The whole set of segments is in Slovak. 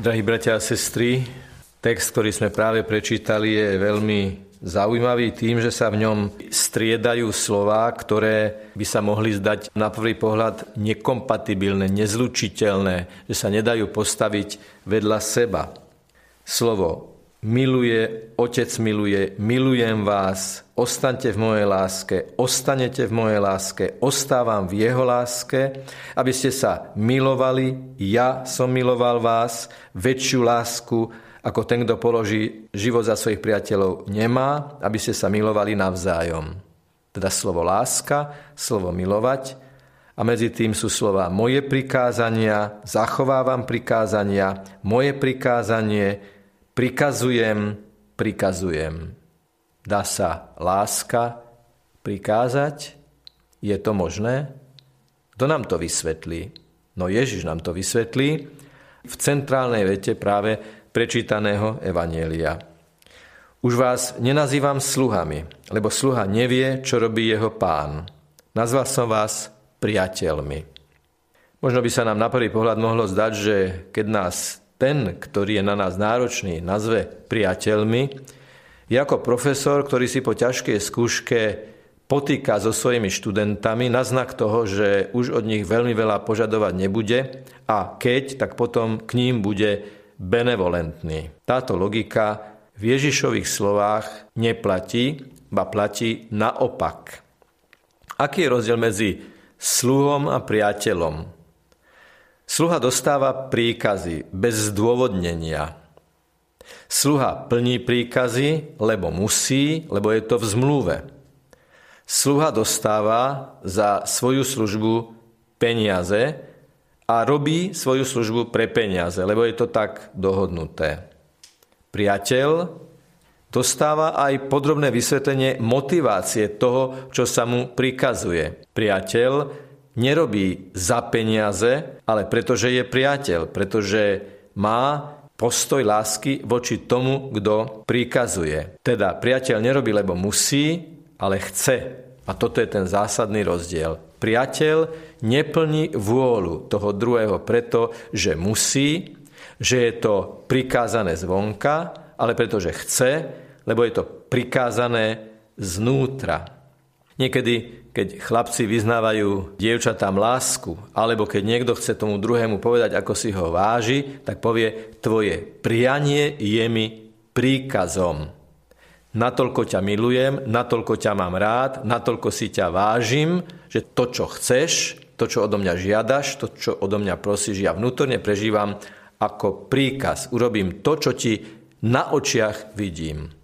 Drahí bratia a sestry, text, ktorý sme práve prečítali, je veľmi zaujímavý tým, že sa v ňom striedajú slová, ktoré by sa mohli zdať na prvý pohľad nekompatibilné, nezlučiteľné, že sa nedajú postaviť vedľa seba. Slovo miluje, otec miluje, milujem vás, ostaňte v mojej láske, ostanete v mojej láske, ostávam v jeho láske, aby ste sa milovali, ja som miloval vás, väčšiu lásku, ako ten, kto položí život za svojich priateľov, nemá, aby ste sa milovali navzájom. Teda slovo láska, slovo milovať a medzi tým sú slova moje prikázania, zachovávam prikázania, moje prikázanie, prikazujem, prikazujem. Dá sa láska prikázať? Je to možné? Kto nám to vysvetlí? No Ježiš nám to vysvetlí v centrálnej vete práve prečítaného Evanielia. Už vás nenazývam sluhami, lebo sluha nevie, čo robí jeho pán. Nazval som vás priateľmi. Možno by sa nám na prvý pohľad mohlo zdať, že keď nás ten, ktorý je na nás náročný, nazve priateľmi, je ako profesor, ktorý si po ťažkej skúške potýka so svojimi študentami na znak toho, že už od nich veľmi veľa požadovať nebude a keď, tak potom k ním bude benevolentný. Táto logika v Ježišových slovách neplatí, ba platí naopak. Aký je rozdiel medzi sluhom a priateľom? Sluha dostáva príkazy bez zdôvodnenia. Sluha plní príkazy, lebo musí, lebo je to v zmluve. Sluha dostáva za svoju službu peniaze a robí svoju službu pre peniaze, lebo je to tak dohodnuté. Priateľ dostáva aj podrobné vysvetlenie motivácie toho, čo sa mu prikazuje. Priateľ nerobí za peniaze, ale pretože je priateľ, pretože má postoj lásky voči tomu, kto prikazuje. Teda priateľ nerobí, lebo musí, ale chce. A toto je ten zásadný rozdiel. Priateľ neplní vôľu toho druhého preto, že musí, že je to prikázané zvonka, ale pretože chce, lebo je to prikázané znútra. Niekedy keď chlapci vyznávajú dievčatám lásku, alebo keď niekto chce tomu druhému povedať, ako si ho váži, tak povie, tvoje prianie je mi príkazom. Natoľko ťa milujem, natoľko ťa mám rád, natoľko si ťa vážim, že to, čo chceš, to, čo odo mňa žiadaš, to, čo odo mňa prosíš, ja vnútorne prežívam ako príkaz. Urobím to, čo ti na očiach vidím.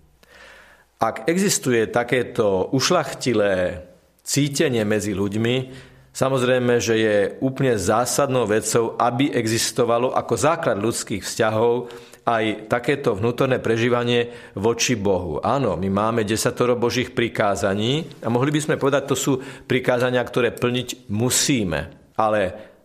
Ak existuje takéto ušlachtilé cítenie medzi ľuďmi, samozrejme, že je úplne zásadnou vecou, aby existovalo ako základ ľudských vzťahov aj takéto vnútorné prežívanie voči Bohu. Áno, my máme desatoro Božích prikázaní a mohli by sme povedať, to sú prikázania, ktoré plniť musíme. Ale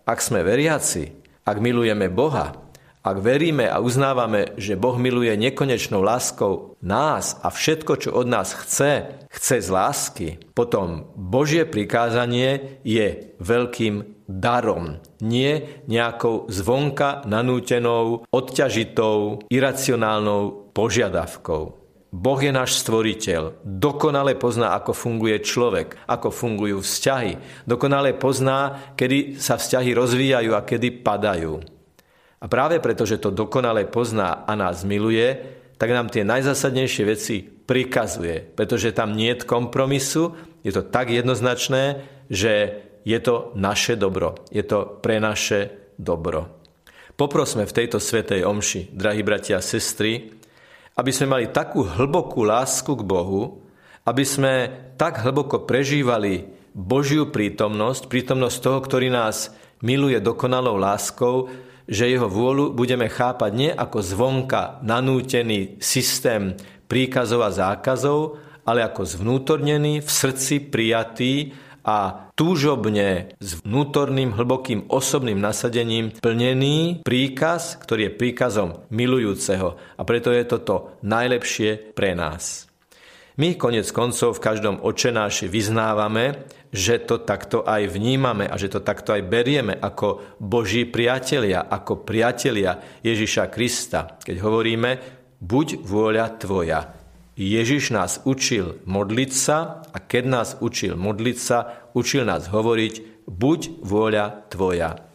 ak sme veriaci, ak milujeme Boha, ak veríme a uznávame, že Boh miluje nekonečnou láskou nás a všetko, čo od nás chce, chce z lásky, potom Božie prikázanie je veľkým darom, nie nejakou zvonka nanútenou, odťažitou, iracionálnou požiadavkou. Boh je náš stvoriteľ, dokonale pozná, ako funguje človek, ako fungujú vzťahy, dokonale pozná, kedy sa vzťahy rozvíjajú a kedy padajú. A práve preto, že to dokonale pozná a nás miluje, tak nám tie najzásadnejšie veci prikazuje, pretože tam nie je kompromisu, je to tak jednoznačné, že je to naše dobro, je to pre naše dobro. Poprosme v tejto svetej omši, drahí bratia a sestry, aby sme mali takú hlbokú lásku k Bohu, aby sme tak hlboko prežívali Božiu prítomnosť, prítomnosť toho, ktorý nás miluje dokonalou láskou, že jeho vôľu budeme chápať nie ako zvonka nanútený systém príkazov a zákazov, ale ako zvnútornený, v srdci prijatý a túžobne s vnútorným hlbokým osobným nasadením plnený príkaz, ktorý je príkazom milujúceho. A preto je toto najlepšie pre nás. My konec koncov v každom očenáši vyznávame, že to takto aj vnímame a že to takto aj berieme ako Boží priatelia, ako priatelia Ježiša Krista. Keď hovoríme, buď vôľa tvoja. Ježiš nás učil modliť sa a keď nás učil modliť sa, učil nás hovoriť, buď vôľa tvoja.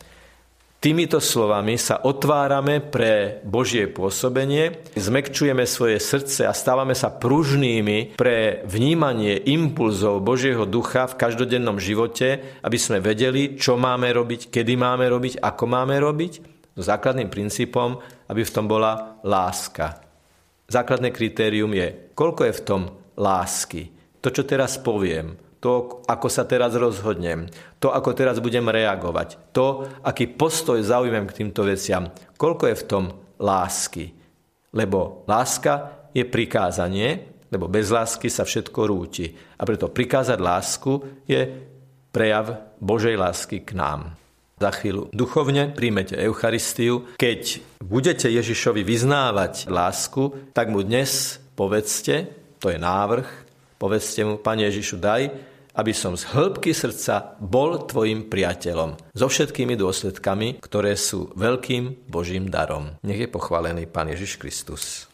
Týmito slovami sa otvárame pre Božie pôsobenie, zmekčujeme svoje srdce a stávame sa pružnými pre vnímanie impulzov Božieho ducha v každodennom živote, aby sme vedeli, čo máme robiť, kedy máme robiť, ako máme robiť. No základným princípom, aby v tom bola láska. Základné kritérium je, koľko je v tom lásky. To, čo teraz poviem, to, ako sa teraz rozhodnem, to, ako teraz budem reagovať, to, aký postoj zaujmem k týmto veciam, koľko je v tom lásky. Lebo láska je prikázanie, lebo bez lásky sa všetko rúti. A preto prikázať lásku je prejav Božej lásky k nám. Za chvíľu duchovne príjmete Eucharistiu. Keď budete Ježišovi vyznávať lásku, tak mu dnes povedzte, to je návrh, Povedzte mu, Pane Ježišu, daj, aby som z hĺbky srdca bol tvojim priateľom, so všetkými dôsledkami, ktoré sú veľkým Božím darom. Nech je pochválený Pán Ježiš Kristus.